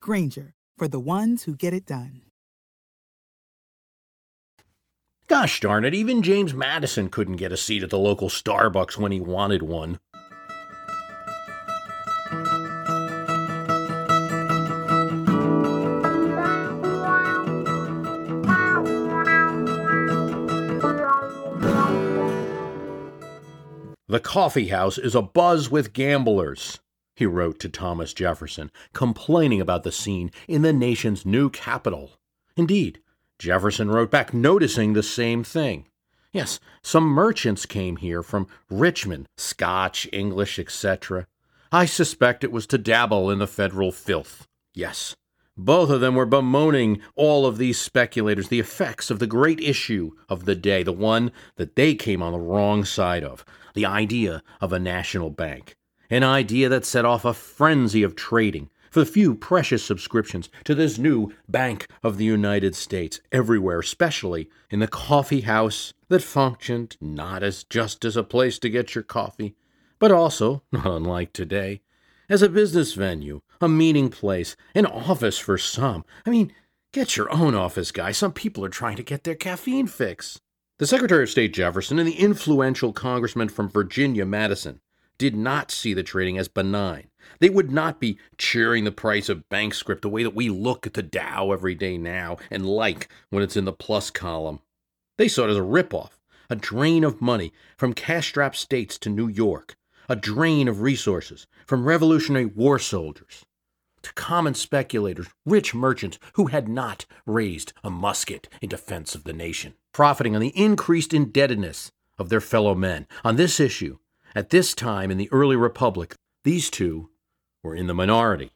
Grainger, for the ones who get it done. Gosh darn it, even James Madison couldn't get a seat at the local Starbucks when he wanted one. The coffee house is abuzz with gamblers, he wrote to Thomas Jefferson, complaining about the scene in the nation's new capital. Indeed, Jefferson wrote back noticing the same thing. Yes, some merchants came here from Richmond, Scotch, English, etc. I suspect it was to dabble in the federal filth. Yes, both of them were bemoaning all of these speculators, the effects of the great issue of the day, the one that they came on the wrong side of, the idea of a national bank, an idea that set off a frenzy of trading for the few precious subscriptions to this new Bank of the United States everywhere, especially in the coffee house that functioned not as just as a place to get your coffee, but also, not unlike today, as a business venue, a meeting place, an office for some. I mean, get your own office, guy. Some people are trying to get their caffeine fix. The Secretary of State Jefferson and the influential Congressman from Virginia, Madison, did not see the trading as benign. They would not be cheering the price of bank script the way that we look at the Dow every day now and like when it's in the plus column. They saw it as a ripoff, a drain of money from cash strapped states to New York, a drain of resources from Revolutionary War soldiers to common speculators, rich merchants who had not raised a musket in defense of the nation profiting on the increased indebtedness of their fellow men. On this issue, at this time in the early republic, these two were in the minority.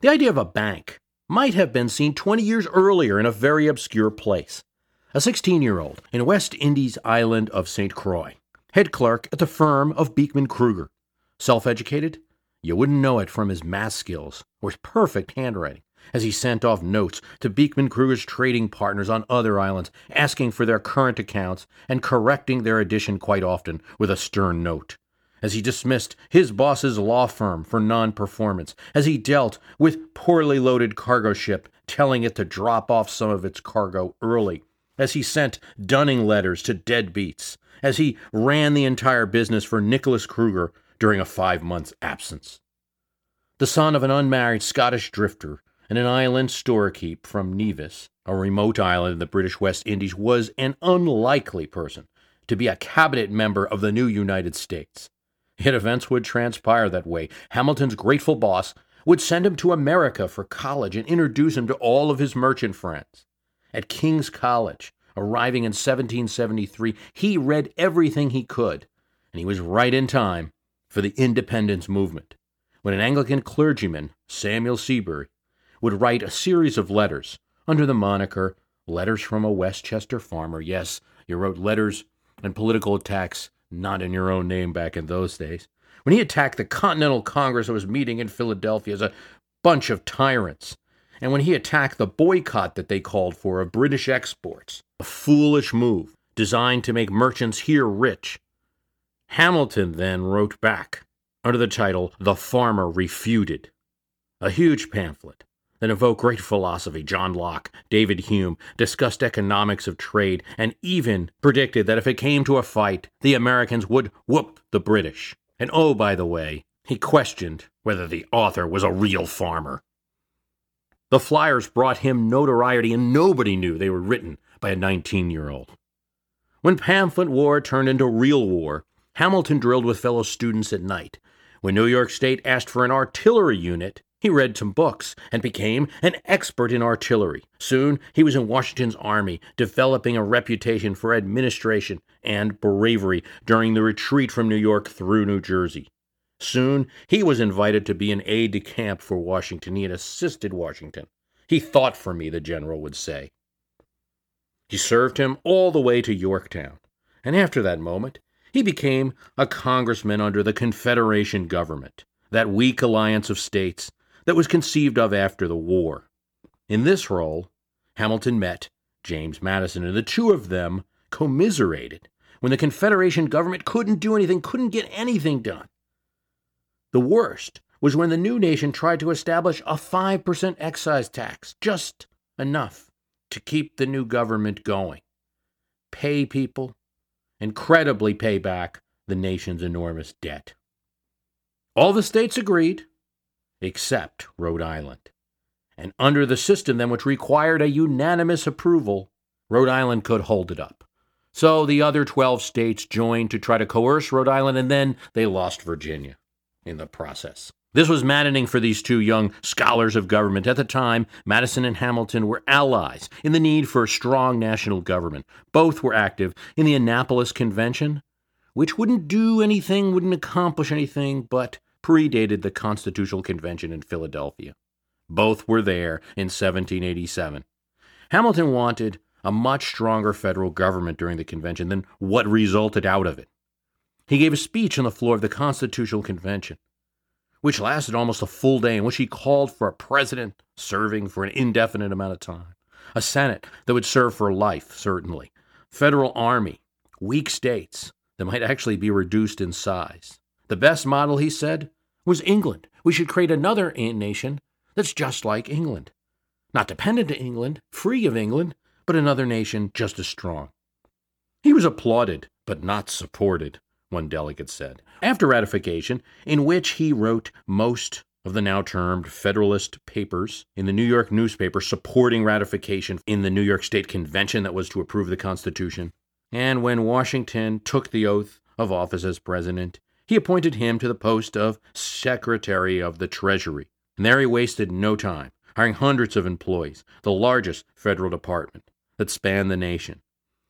The idea of a bank might have been seen 20 years earlier in a very obscure place. A 16 year old in West Indies island of St. Croix, head clerk at the firm of Beekman Cruger. Self educated? You wouldn't know it from his math skills or his perfect handwriting as he sent off notes to Beekman Cruger's trading partners on other islands, asking for their current accounts and correcting their addition quite often with a stern note. As he dismissed his boss's law firm for non performance, as he dealt with poorly loaded cargo ship, telling it to drop off some of its cargo early, as he sent dunning letters to deadbeats, as he ran the entire business for Nicholas Cruger during a five months absence. The son of an unmarried Scottish drifter and an island storekeep from Nevis, a remote island in the British West Indies, was an unlikely person to be a cabinet member of the new United States. Yet events would transpire that way. Hamilton's grateful boss would send him to America for college and introduce him to all of his merchant friends. At King's College, arriving in 1773, he read everything he could, and he was right in time for the independence movement. When an Anglican clergyman, Samuel Seabury, would write a series of letters under the moniker Letters from a Westchester Farmer. Yes, you wrote letters and political attacks not in your own name back in those days. When he attacked the Continental Congress that was meeting in Philadelphia as a bunch of tyrants, and when he attacked the boycott that they called for of British exports, a foolish move designed to make merchants here rich, Hamilton then wrote back under the title The Farmer Refuted, a huge pamphlet that evoked great philosophy. John Locke, David Hume discussed economics of trade and even predicted that if it came to a fight, the Americans would whoop the British. And oh, by the way, he questioned whether the author was a real farmer. The flyers brought him notoriety, and nobody knew they were written by a 19 year old. When pamphlet war turned into real war, Hamilton drilled with fellow students at night. When New York State asked for an artillery unit, he read some books and became an expert in artillery. Soon he was in Washington's army, developing a reputation for administration and bravery during the retreat from New York through New Jersey. Soon he was invited to be an aide de camp for Washington. He had assisted Washington He thought for me, the general would say. He served him all the way to Yorktown, and after that moment, he became a congressman under the Confederation government, that weak alliance of states that was conceived of after the war. In this role, Hamilton met James Madison, and the two of them commiserated when the Confederation government couldn't do anything, couldn't get anything done. The worst was when the new nation tried to establish a 5% excise tax, just enough to keep the new government going, pay people, and credibly pay back the nation's enormous debt. All the states agreed, except Rhode Island. And under the system then, which required a unanimous approval, Rhode Island could hold it up. So the other 12 states joined to try to coerce Rhode Island, and then they lost Virginia in the process. This was maddening for these two young scholars of government. At the time, Madison and Hamilton were allies in the need for a strong national government. Both were active in the Annapolis Convention, which wouldn't do anything, wouldn't accomplish anything, but predated the Constitutional Convention in Philadelphia. Both were there in 1787. Hamilton wanted a much stronger federal government during the convention than what resulted out of it. He gave a speech on the floor of the Constitutional Convention which lasted almost a full day, in which he called for a president serving for an indefinite amount of time, a Senate that would serve for life, certainly, federal army, weak states that might actually be reduced in size. The best model, he said, was England. We should create another nation that's just like England. Not dependent on England, free of England, but another nation just as strong. He was applauded, but not supported one delegate said. After ratification, in which he wrote most of the now termed Federalist Papers in the New York newspaper supporting ratification in the New York State Convention that was to approve the Constitution, and when Washington took the oath of office as president, he appointed him to the post of Secretary of the Treasury. And there he wasted no time, hiring hundreds of employees, the largest federal department that spanned the nation.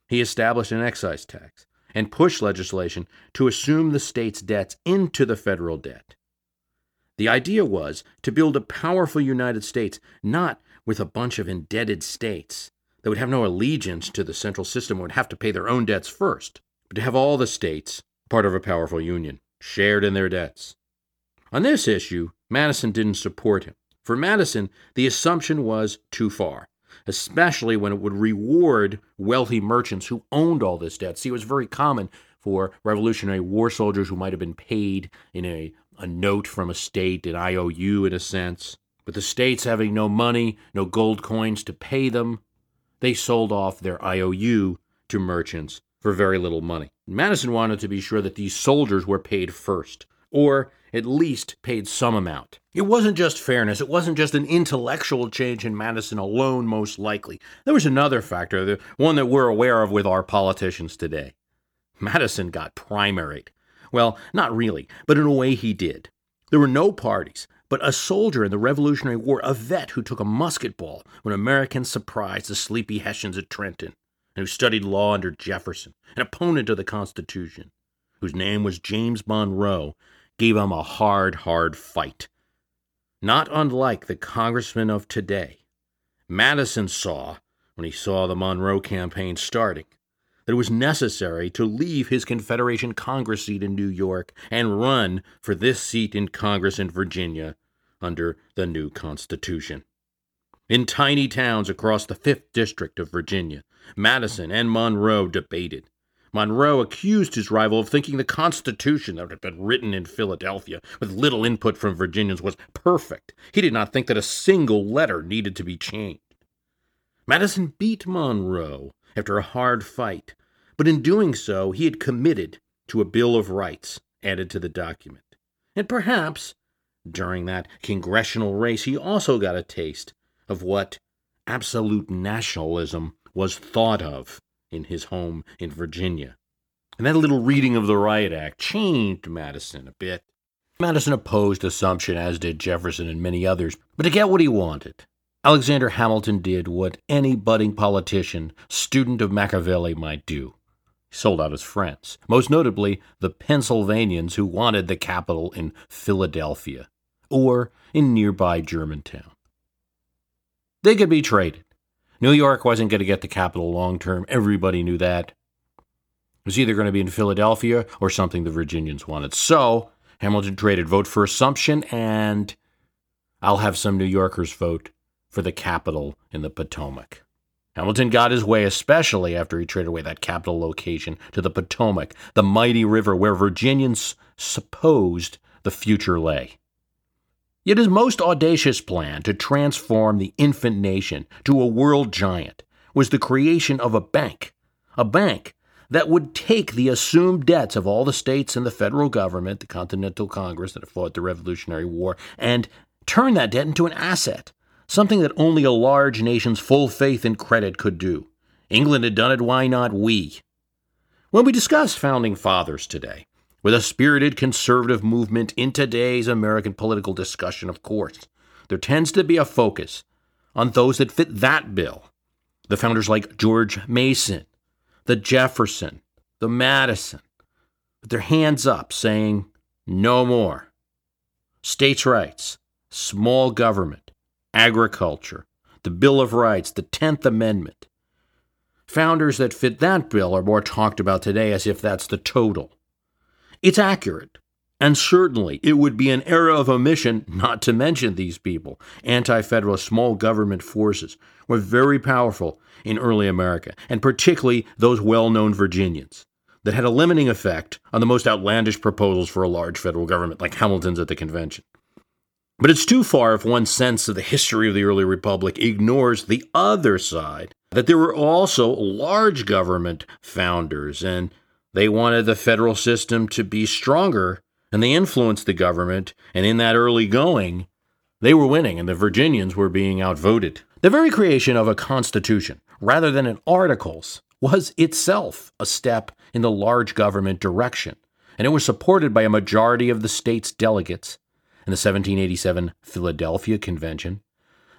He established an excise tax, and push legislation to assume the state's debts into the federal debt. The idea was to build a powerful United States, not with a bunch of indebted states that would have no allegiance to the central system would have to pay their own debts first, but to have all the states part of a powerful union, shared in their debts. On this issue, Madison didn't support him. For Madison, the assumption was too far especially when it would reward wealthy merchants who owned all this debt. See, it was very common for Revolutionary War soldiers who might have been paid in a, a note from a state, an IOU in a sense. But the states having no money, no gold coins to pay them, they sold off their IOU to merchants for very little money. Madison wanted to be sure that these soldiers were paid first, or at least paid some amount. It wasn't just fairness, it wasn't just an intellectual change in Madison alone, most likely. There was another factor, the one that we're aware of with our politicians today. Madison got primaried. Well, not really, but in a way he did. There were no parties, but a soldier in the Revolutionary War, a vet who took a musket ball when Americans surprised the sleepy Hessians at Trenton, who studied law under Jefferson, an opponent of the Constitution, whose name was James Monroe, gave him a hard, hard fight. Not unlike the congressmen of today, Madison saw, when he saw the Monroe campaign starting, that it was necessary to leave his Confederation Congress seat in New York and run for this seat in Congress in Virginia under the new Constitution. In tiny towns across the 5th District of Virginia, Madison and Monroe debated. Monroe accused his rival of thinking the Constitution that had been written in Philadelphia with little input from Virginians was perfect. He did not think that a single letter needed to be changed. Madison beat Monroe after a hard fight, but in doing so, he had committed to a Bill of Rights added to the document. And perhaps, during that congressional race, he also got a taste of what absolute nationalism was thought of in his home in Virginia. And that little reading of the Riot Act changed Madison a bit. Madison opposed assumption, as did Jefferson and many others, but to get what he wanted, Alexander Hamilton did what any budding politician, student of Machiavelli, might do. He sold out his friends, most notably the Pennsylvanians who wanted the capital in Philadelphia or in nearby Germantown. They could be traded. New York wasn't going to get the capital long term. Everybody knew that. It was either going to be in Philadelphia or something the Virginians wanted. So Hamilton traded vote for Assumption, and I'll have some New Yorkers vote for the capital in the Potomac. Hamilton got his way, especially after he traded away that capital location to the Potomac, the mighty river where Virginians supposed the future lay. Yet his most audacious plan to transform the infant nation to a world giant was the creation of a bank, a bank that would take the assumed debts of all the states and the federal government, the Continental Congress that had fought the Revolutionary War, and turn that debt into an asset, something that only a large nation's full faith and credit could do. England had done it, why not we? When we discuss founding fathers today, with a spirited conservative movement in today's American political discussion, of course, there tends to be a focus on those that fit that bill. The founders like George Mason, the Jefferson, the Madison, with their hands up saying, no more. States' rights, small government, agriculture, the Bill of Rights, the 10th Amendment. Founders that fit that bill are more talked about today as if that's the total. It's accurate, and certainly it would be an error of omission not to mention these people. Anti federalist small government forces were very powerful in early America, and particularly those well known Virginians that had a limiting effect on the most outlandish proposals for a large federal government, like Hamilton's at the convention. But it's too far if one sense of the history of the early republic ignores the other side that there were also large government founders and they wanted the federal system to be stronger and they influenced the government and in that early going they were winning and the Virginians were being outvoted. The very creation of a constitution rather than an articles was itself a step in the large government direction and it was supported by a majority of the state's delegates in the 1787 Philadelphia Convention,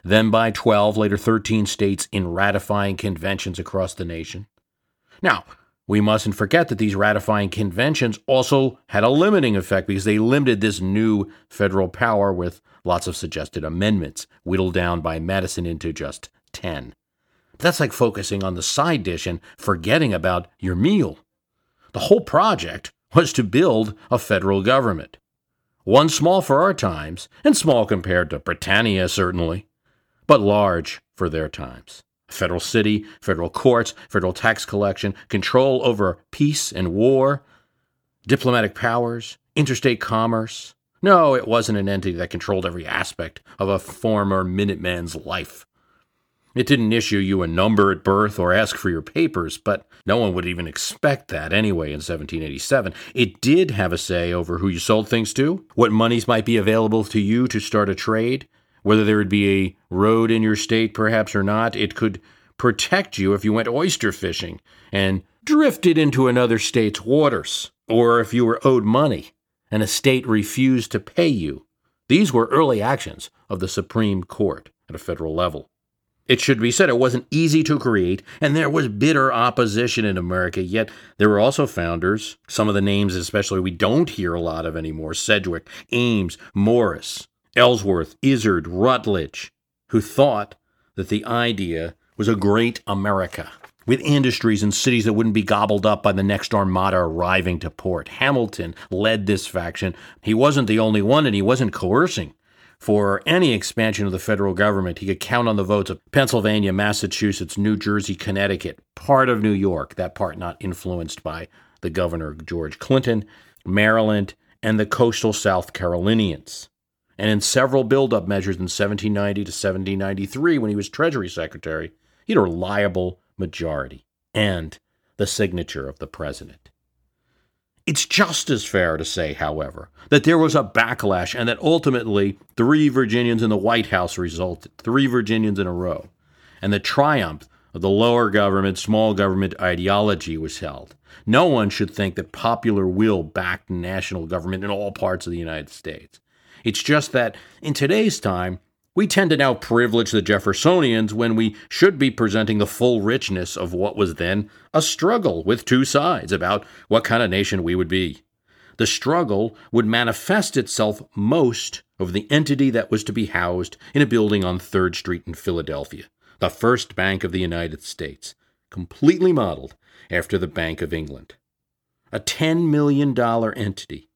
then by 12, later 13 states in ratifying conventions across the nation. Now, we mustn't forget that these ratifying conventions also had a limiting effect because they limited this new federal power with lots of suggested amendments, whittled down by Madison into just 10. But that's like focusing on the side dish and forgetting about your meal. The whole project was to build a federal government. One small for our times, and small compared to Britannia, certainly, but large for their times. Federal city, federal courts, federal tax collection, control over peace and war, diplomatic powers, interstate commerce. No, it wasn't an entity that controlled every aspect of a former Minuteman's life. It didn't issue you a number at birth or ask for your papers, but no one would even expect that anyway in 1787. It did have a say over who you sold things to, what monies might be available to you to start a trade, whether there would be a road in your state perhaps or not. It could protect you if you went oyster fishing and drifted into another state's waters, or if you were owed money and a state refused to pay you. These were early actions of the Supreme Court at a federal level. It should be said it wasn't easy to create, and there was bitter opposition in America, yet there were also founders, some of the names especially we don't hear a lot of anymore Sedgwick, Ames, Morris, Ellsworth, Izard, Rutledge, who thought that the idea was a great America with industries and cities that wouldn't be gobbled up by the next armada arriving to port. Hamilton led this faction. He wasn't the only one, and he wasn't coercing for any expansion of the federal government. He could count on the votes of Pennsylvania, Massachusetts, New Jersey, Connecticut, part of New York, that part not influenced by the governor George Clinton, Maryland, and the coastal South Carolinians. And in several build-up measures in 1790 to 1793, when he was Treasury Secretary, he had a reliable majority and the signature of the president. It's just as fair to say, however, that there was a backlash and that ultimately three Virginians in the White House resulted, three Virginians in a row. And the triumph of the lower government, small government ideology was held. No one should think that popular will backed national government in all parts of the United States. It's just that in today's time, we tend to now privilege the Jeffersonians when we should be presenting the full richness of what was then a struggle with two sides about what kind of nation we would be. The struggle would manifest itself most of the entity that was to be housed in a building on 3rd Street in Philadelphia, the first bank of the United States, completely modeled after the Bank of England. A $10 million entity,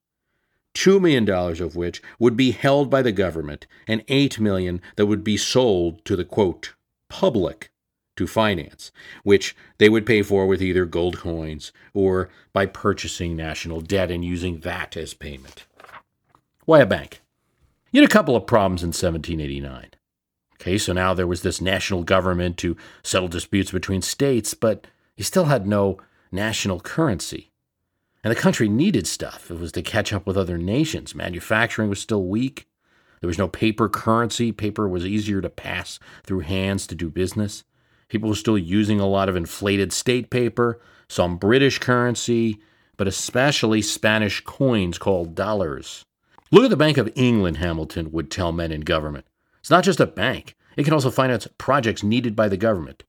$2 million of which would be held by the government, and 8 million that would be sold to the quote, public to finance, which they would pay for with either gold coins or by purchasing national debt and using that as payment. Why a bank? You had a couple of problems in 1789. Okay, so now there was this national government to settle disputes between states, but you still had no national currency. And the country needed stuff. It was to catch up with other nations. Manufacturing was still weak. There was no paper currency. Paper was easier to pass through hands to do business. People were still using a lot of inflated state paper, some British currency, but especially Spanish coins called dollars. Look at the Bank of England, Hamilton would tell men in government. It's not just a bank, it can also finance projects needed by the government.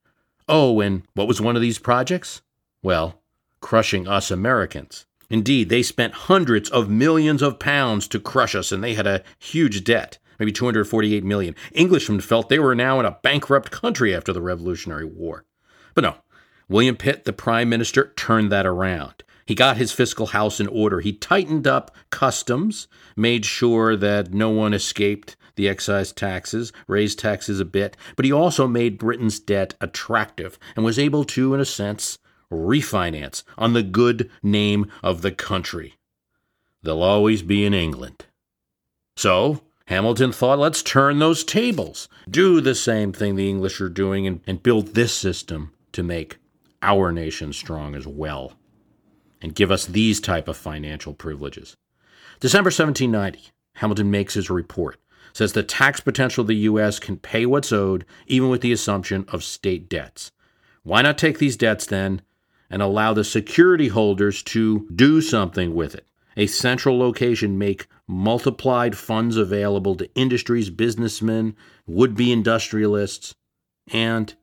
Oh, and what was one of these projects? Well, crushing us Americans. Indeed, they spent hundreds of millions of pounds to crush us, and they had a huge debt maybe 248 million. Englishmen felt they were now in a bankrupt country after the Revolutionary War. But no, William Pitt, the prime minister, turned that around. He got his fiscal house in order. He tightened up customs, made sure that no one escaped the excise taxes, raised taxes a bit, but he also made Britain's debt attractive and was able to, in a sense, refinance on the good name of the country. They'll always be in England. So, Hamilton thought, let's turn those tables, do the same thing the English are doing, and, and build this system to make our nation strong as well, and give us these type of financial privileges. December 1790, Hamilton makes his report, says the tax potential of the U.S. can pay what's owed, even with the assumption of state debts. Why not take these debts then and allow the security holders to do something with it? a central location make multiplied funds available to industries, businessmen, would be industrialists, and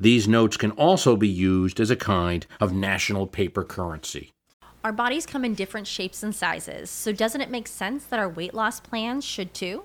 these notes can also be used as a kind of national paper currency. Our bodies come in different shapes and sizes, so doesn't it make sense that our weight loss plans should too?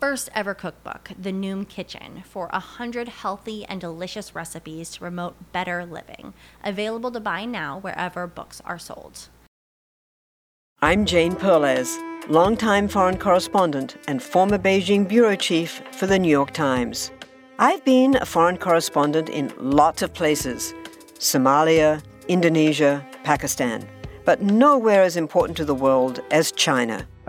first ever cookbook, The Noom Kitchen, for a hundred healthy and delicious recipes to promote better living. Available to buy now wherever books are sold. I'm Jane Perlez, longtime foreign correspondent and former Beijing bureau chief for the New York Times. I've been a foreign correspondent in lots of places Somalia, Indonesia, Pakistan, but nowhere as important to the world as China.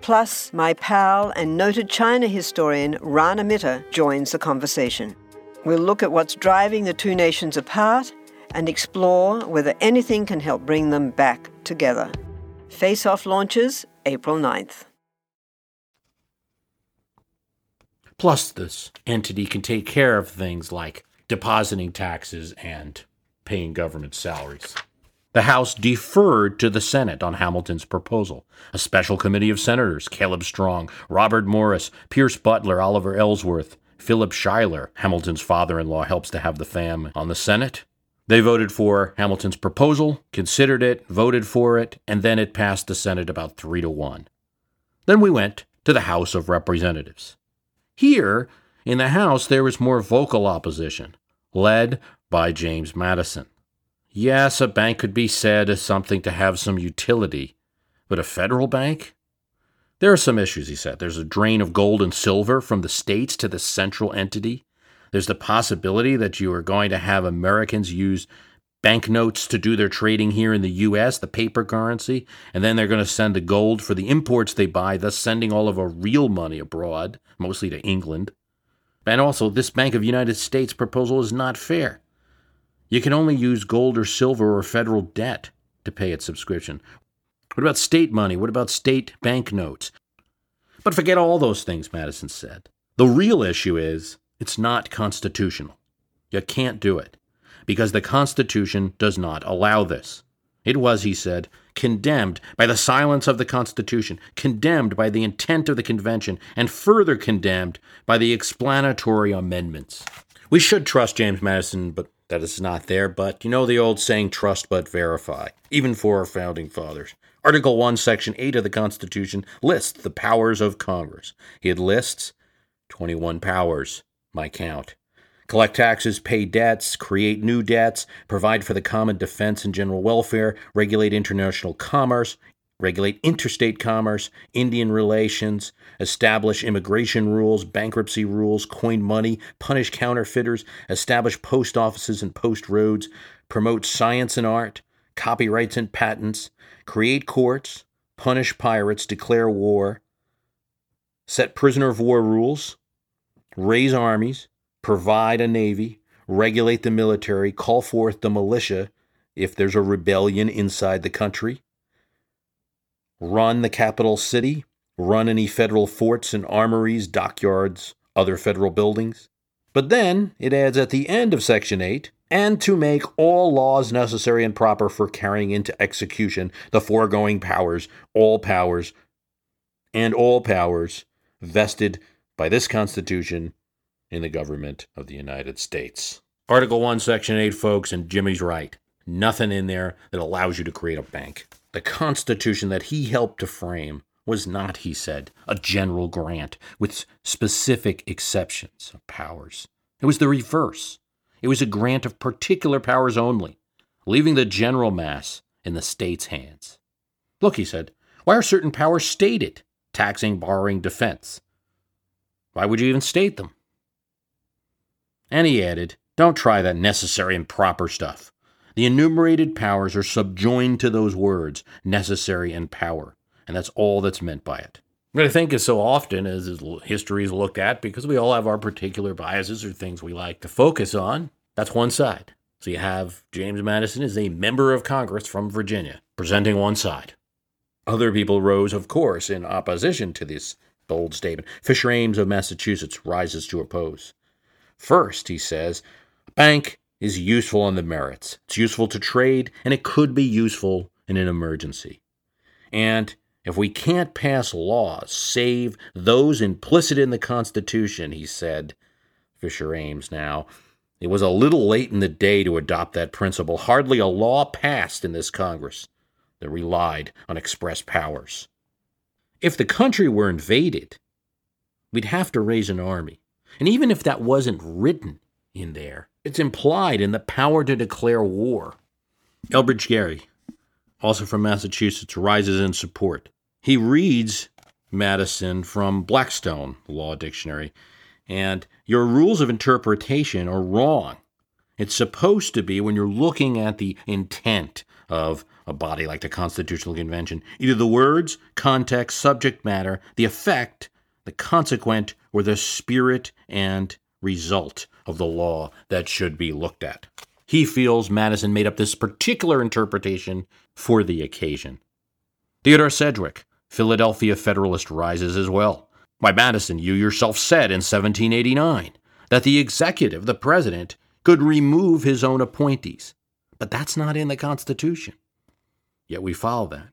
Plus, my pal and noted China historian Rana Mitter joins the conversation. We'll look at what's driving the two nations apart and explore whether anything can help bring them back together. Face Off launches April 9th. Plus, this entity can take care of things like depositing taxes and paying government salaries. The House deferred to the Senate on Hamilton's proposal. A special committee of senators, Caleb Strong, Robert Morris, Pierce Butler, Oliver Ellsworth, Philip Schuyler, Hamilton's father in law, helps to have the fam on the Senate. They voted for Hamilton's proposal, considered it, voted for it, and then it passed the Senate about three to one. Then we went to the House of Representatives. Here, In the House, there was more vocal opposition, led by James Madison. Yes, a bank could be said as something to have some utility, but a federal bank? There are some issues, he said. There's a drain of gold and silver from the states to the central entity. There's the possibility that you are going to have Americans use banknotes to do their trading here in the US, the paper currency, and then they're going to send the gold for the imports they buy, thus sending all of our real money abroad, mostly to England. And also, this Bank of United States proposal is not fair. You can only use gold or silver or federal debt to pay its subscription. What about state money? What about state banknotes? But forget all those things, Madison said. The real issue is it's not constitutional. You can't do it because the Constitution does not allow this. It was, he said, condemned by the silence of the Constitution, condemned by the intent of the Convention, and further condemned by the explanatory amendments. We should trust James Madison, but that is not there. But you know the old saying, trust but verify, even for our founding fathers. Article 1, Section 8 of the Constitution lists the powers of Congress. It lists 21 powers, my count collect taxes, pay debts, create new debts, provide for the common defense and general welfare, regulate international commerce, regulate interstate commerce, Indian relations, establish immigration rules, bankruptcy rules, coin money, punish counterfeiters, establish post offices and post roads, promote science and art, copyrights and patents, create courts, punish pirates, declare war, set prisoner of war rules, raise armies, provide a navy, regulate the military, call forth the militia if there's a rebellion inside the country, run the capital city, run any federal forts and armories, dockyards, other federal buildings. But then it adds at the end of Section 8 and to make all laws necessary and proper for carrying into execution the foregoing powers, all powers, and all powers vested by this Constitution in the government of the United States. Article 1, Section 8, folks, and Jimmy's right. Nothing in there that allows you to create a bank. The Constitution that he helped to frame was not, he said, a general grant with specific exceptions of powers. It was the reverse. It was a grant of particular powers only, leaving the general mass in the state's hands. Look, he said, why are certain powers stated? Taxing, borrowing, defense. Why would you even state them? And he added, Don't try that necessary and proper stuff. The enumerated powers are subjoined to those words, necessary and power, and that's all that's meant by it. But I think as so often as history is looked at, because we all have our particular biases or things we like to focus on, that's one side. So you have James Madison as a member of Congress from Virginia, presenting one side. Other people rose, of course, in opposition to this bold statement. Fisher Ames of Massachusetts rises to oppose. First, he says, a bank is useful on the merits. It's useful to trade, and it could be useful in an emergency. And if we can't pass laws save those implicit in the Constitution, he said, Fisher Ames now, it was a little late in the day to adopt that principle. Hardly a law passed in this Congress that relied on express powers. If the country were invaded, we'd have to raise an army. And even if that wasn't written in there, it's implied in the power to declare war. Elbridge Gerry, also from Massachusetts, rises in support. He reads Madison from Blackstone Law Dictionary, and your rules of interpretation are wrong. It's supposed to be when you're looking at the intent of a body like the Constitutional Convention, either the words, context, subject matter, the effect, the consequent, or the spirit and result of the law that should be looked at. He feels Madison made up this particular interpretation for the occasion. Theodore Sedgwick, Philadelphia Federalist, rises as well. Why, Madison, you yourself said in 1789 that the executive, the president, could remove his own appointees. But that's not in the Constitution. Yet we follow that.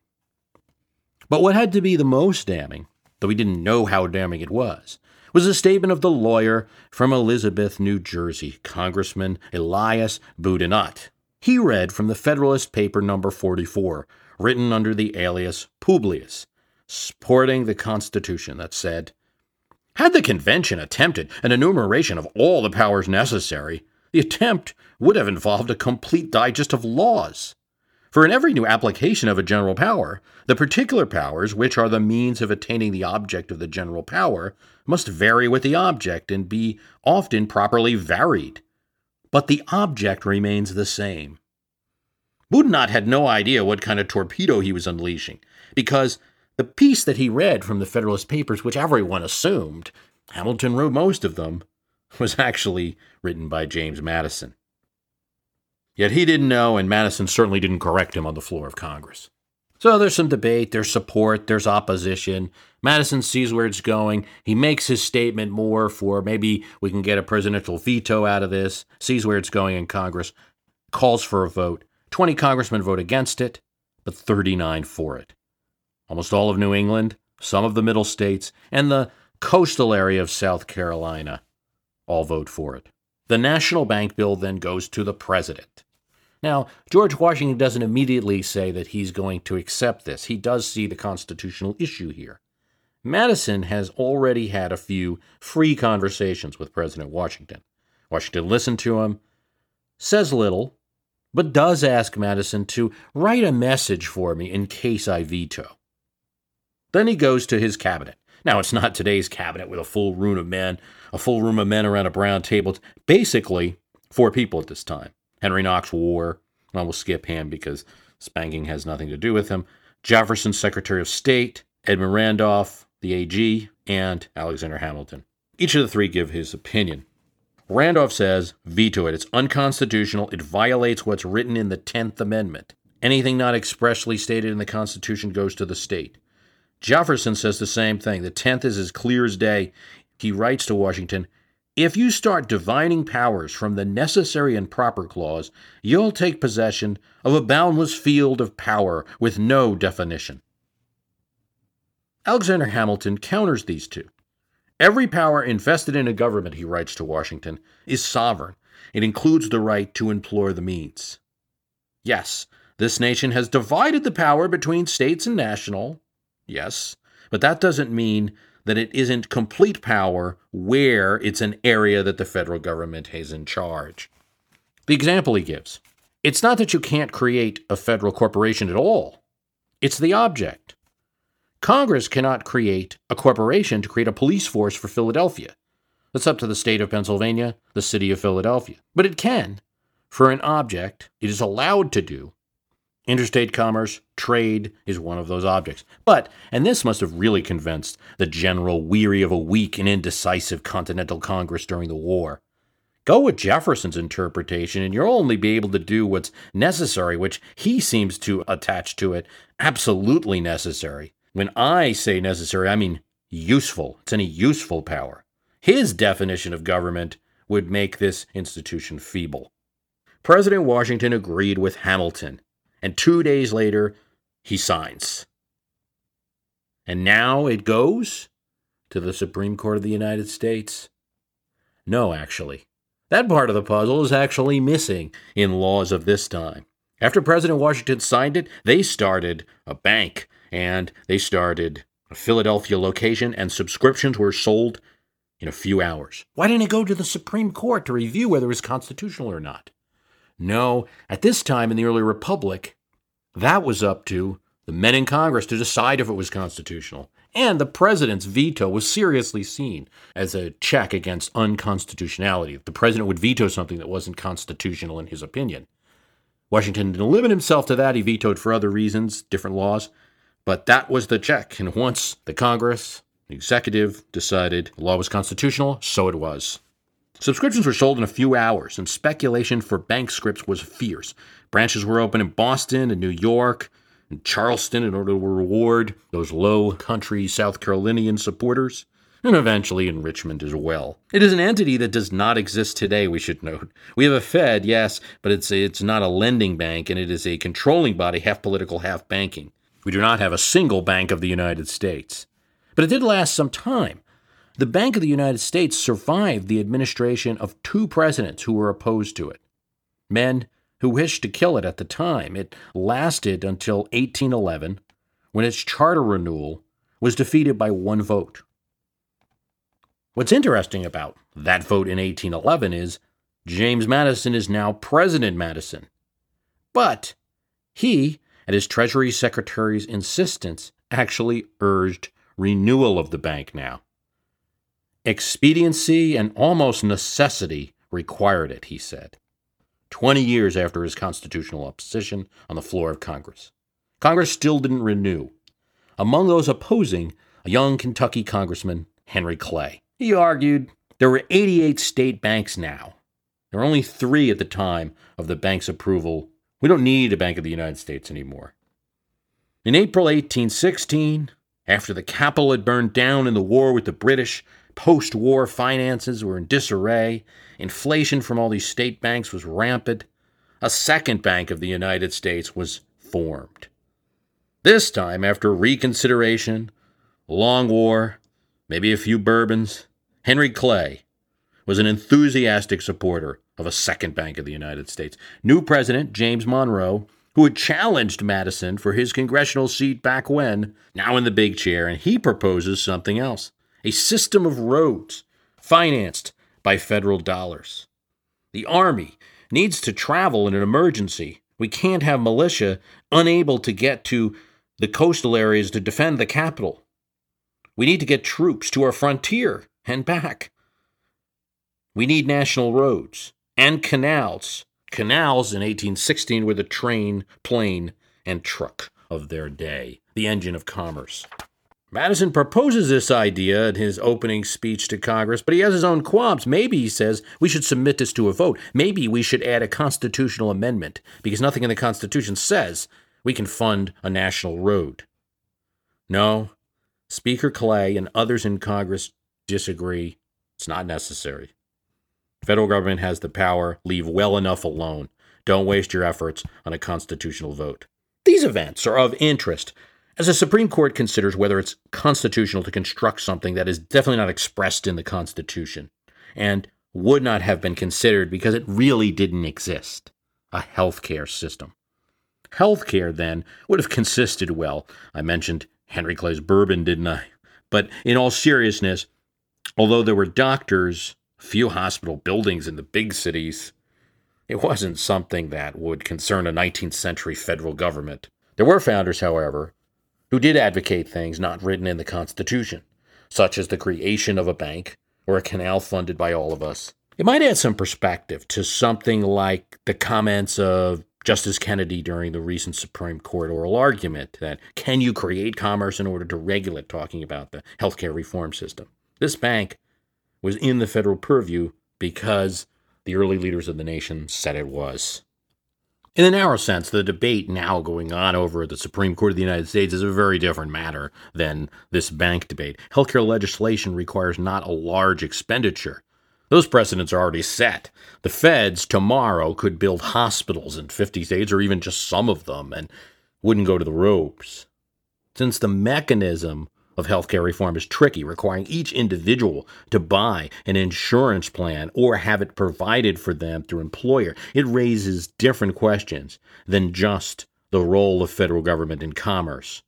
But what had to be the most damning, though we didn't know how damning it was, was a statement of the lawyer from Elizabeth, New Jersey, Congressman Elias Boudinot. He read from the Federalist paper number 44, written under the alias Publius, supporting the Constitution that said, Had the convention attempted an enumeration of all the powers necessary, the attempt would have involved a complete digest of laws. For in every new application of a general power, the particular powers, which are the means of attaining the object of the general power, must vary with the object and be often properly varied. But the object remains the same. Boudinot had no idea what kind of torpedo he was unleashing, because the piece that he read from the Federalist Papers, which everyone assumed, Hamilton wrote most of them, was actually written by James Madison. Yet he didn't know, and Madison certainly didn't correct him on the floor of Congress. So there's some debate, there's support, there's opposition. Madison sees where it's going. He makes his statement more for maybe we can get a presidential veto out of this, sees where it's going in Congress, calls for a vote. 20 congressmen vote against it, but 39 for it. Almost all of New England, some of the middle states, and the coastal area of South Carolina all vote for it. The national bank bill then goes to the president. Now, George Washington doesn't immediately say that he's going to accept this. He does see the constitutional issue here. Madison has already had a few free conversations with President Washington. Washington listened to him, says little, but does ask Madison to write a message for me in case I veto. Then he goes to his cabinet. Now, it's not today's cabinet with a full room of men, a full room of men around a brown table. Basically four people at this time. Henry Knox War, well, we'll skip him because spanking has nothing to do with him. Jefferson, Secretary of State, Edmund Randolph, the AG, and Alexander Hamilton. Each of the three give his opinion. Randolph says, veto it. It's unconstitutional. It violates what's written in the 10th Amendment. Anything not expressly stated in the Constitution goes to the state. Jefferson says the same thing. The 10th is as clear as day. He writes to Washington If you start divining powers from the necessary and proper clause, you'll take possession of a boundless field of power with no definition. Alexander Hamilton counters these two. Every power invested in a government, he writes to Washington, is sovereign. It includes the right to implore the means. Yes, this nation has divided the power between states and national. Yes, but that doesn't mean that it isn't complete power where it's an area that the federal government has in charge. The example he gives it's not that you can't create a federal corporation at all, it's the object. Congress cannot create a corporation to create a police force for Philadelphia. That's up to the state of Pennsylvania, the city of Philadelphia. But it can, for an object, it is allowed to do. Interstate commerce, trade is one of those objects. But, and this must have really convinced the general weary of a weak and indecisive Continental Congress during the war. Go with Jefferson's interpretation, and you'll only be able to do what's necessary, which he seems to attach to it absolutely necessary. When I say necessary, I mean useful. It's any useful power. His definition of government would make this institution feeble. President Washington agreed with Hamilton, and two days later, he signs. And now it goes to the Supreme Court of the United States? No, actually. That part of the puzzle is actually missing in laws of this time. After President Washington signed it, they started a bank and they started a Philadelphia location, and subscriptions were sold in a few hours. Why didn't it go to the Supreme Court to review whether it was constitutional or not? No, at this time in the early Republic, that was up to the men in Congress to decide if it was constitutional. And the president's veto was seriously seen as a check against unconstitutionality. If the president would veto something that wasn't constitutional in his opinion. Washington didn't limit himself to that. He vetoed for other reasons, different laws. But that was the check. And once the Congress, the executive, decided the law was constitutional, so it was. Subscriptions were sold in a few hours, and speculation for bank scripts was fierce. Branches were open in Boston and New York and Charleston in order to reward those low country South Carolinian supporters, and eventually in Richmond as well. It is an entity that does not exist today, we should note. We have a Fed, yes, but it's, it's not a lending bank, and it is a controlling body, half political, half banking. We do not have a single Bank of the United States. But it did last some time. The Bank of the United States survived the administration of two presidents who were opposed to it, men who wished to kill it at the time. It lasted until 1811, when its charter renewal was defeated by one vote. What's interesting about that vote in 1811 is James Madison is now President Madison. But he, at his Treasury Secretary's insistence, actually urged renewal of the bank now. Expediency and almost necessity required it, he said, 20 years after his constitutional opposition on the floor of Congress. Congress still didn't renew. Among those opposing, a young Kentucky congressman, Henry Clay. He argued there were 88 state banks now. There were only three at the time of the bank's approval. We don't need a Bank of the United States anymore. In April 1816, after the capital had burned down in the war with the British, post war finances were in disarray, inflation from all these state banks was rampant, a second Bank of the United States was formed. This time, after reconsideration, long war, maybe a few bourbons, Henry Clay was an enthusiastic supporter of a second Bank of the United States. New president, James Monroe, who had challenged Madison for his congressional seat back when, now in the big chair, and he proposes something else a system of roads financed by federal dollars. The Army needs to travel in an emergency. We can't have militia unable to get to the coastal areas to defend the capital. We need to get troops to our frontier and back. We need national roads and canals Canals in 1816 were the train, plane, and truck of their day, the engine of commerce. Madison proposes this idea in his opening speech to Congress, but he has his own qualms. Maybe, he says, we should submit this to a vote. Maybe we should add a constitutional amendment, because nothing in the Constitution says we can fund a national road. No, Speaker Clay and others in Congress disagree. It's not necessary. Federal government has the power. Leave well enough alone. Don't waste your efforts on a constitutional vote. These events are of interest as the Supreme Court considers whether it's constitutional to construct something that is definitely not expressed in the Constitution and would not have been considered because it really didn't exist a healthcare system. Healthcare, then, would have consisted well. I mentioned Henry Clay's bourbon, didn't I? But in all seriousness, although there were doctors few hospital buildings in the big cities. It wasn't something that would concern a 19th century federal government. There were founders, however, who did advocate things not written in the Constitution, such as the creation of a bank or a canal funded by all of us. It might add some perspective to something like the comments of Justice Kennedy during the recent Supreme Court oral argument that can you create commerce in order to regulate, talking about the healthcare reform system. This bank was in the federal purview because the early leaders of the nation said it was. In the narrow sense, the debate now going on over at the Supreme Court of the United States is a very different matter than this bank debate. Healthcare legislation requires not a large expenditure. Those precedents are already set. The feds tomorrow could build hospitals in 50 states, or even just some of them, and wouldn't go to the ropes. Since the mechanism of healthcare reform is tricky, requiring each individual to buy an insurance plan or have it provided for them through employer. It raises different questions than just the role of federal government in commerce.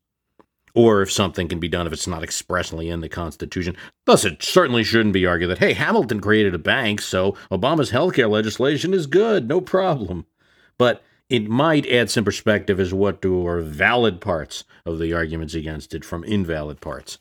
Or if something can be done if it's not expressly in the Constitution. Thus, it certainly shouldn't be argued that, hey, Hamilton created a bank, so Obama's healthcare legislation is good, no problem. But it might add some perspective as what do are valid parts of the arguments against it from invalid parts.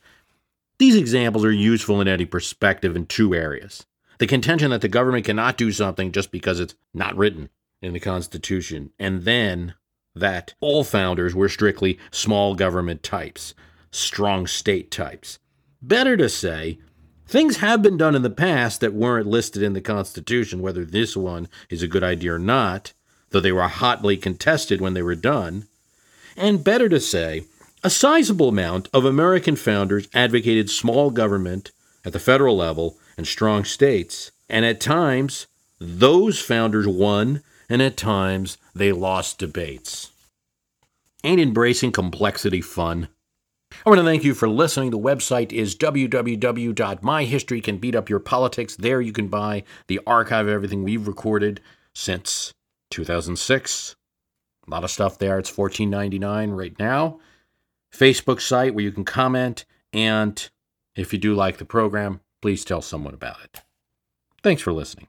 These examples are useful in any perspective in two areas. The contention that the government cannot do something just because it's not written in the Constitution, and then that all founders were strictly small government types, strong state types. Better to say, things have been done in the past that weren't listed in the Constitution, whether this one is a good idea or not, though they were hotly contested when they were done. And better to say, a sizable amount of American founders advocated small government at the federal level and strong states. And at times, those founders won, and at times, they lost debates. Ain't embracing complexity fun? I want to thank you for listening. The website is www.myhistorycanbeatupyourpolitics. There you can buy the archive of everything we've recorded since 2006. A lot of stuff there. It's $14.99 right now. Facebook site where you can comment. And if you do like the program, please tell someone about it. Thanks for listening.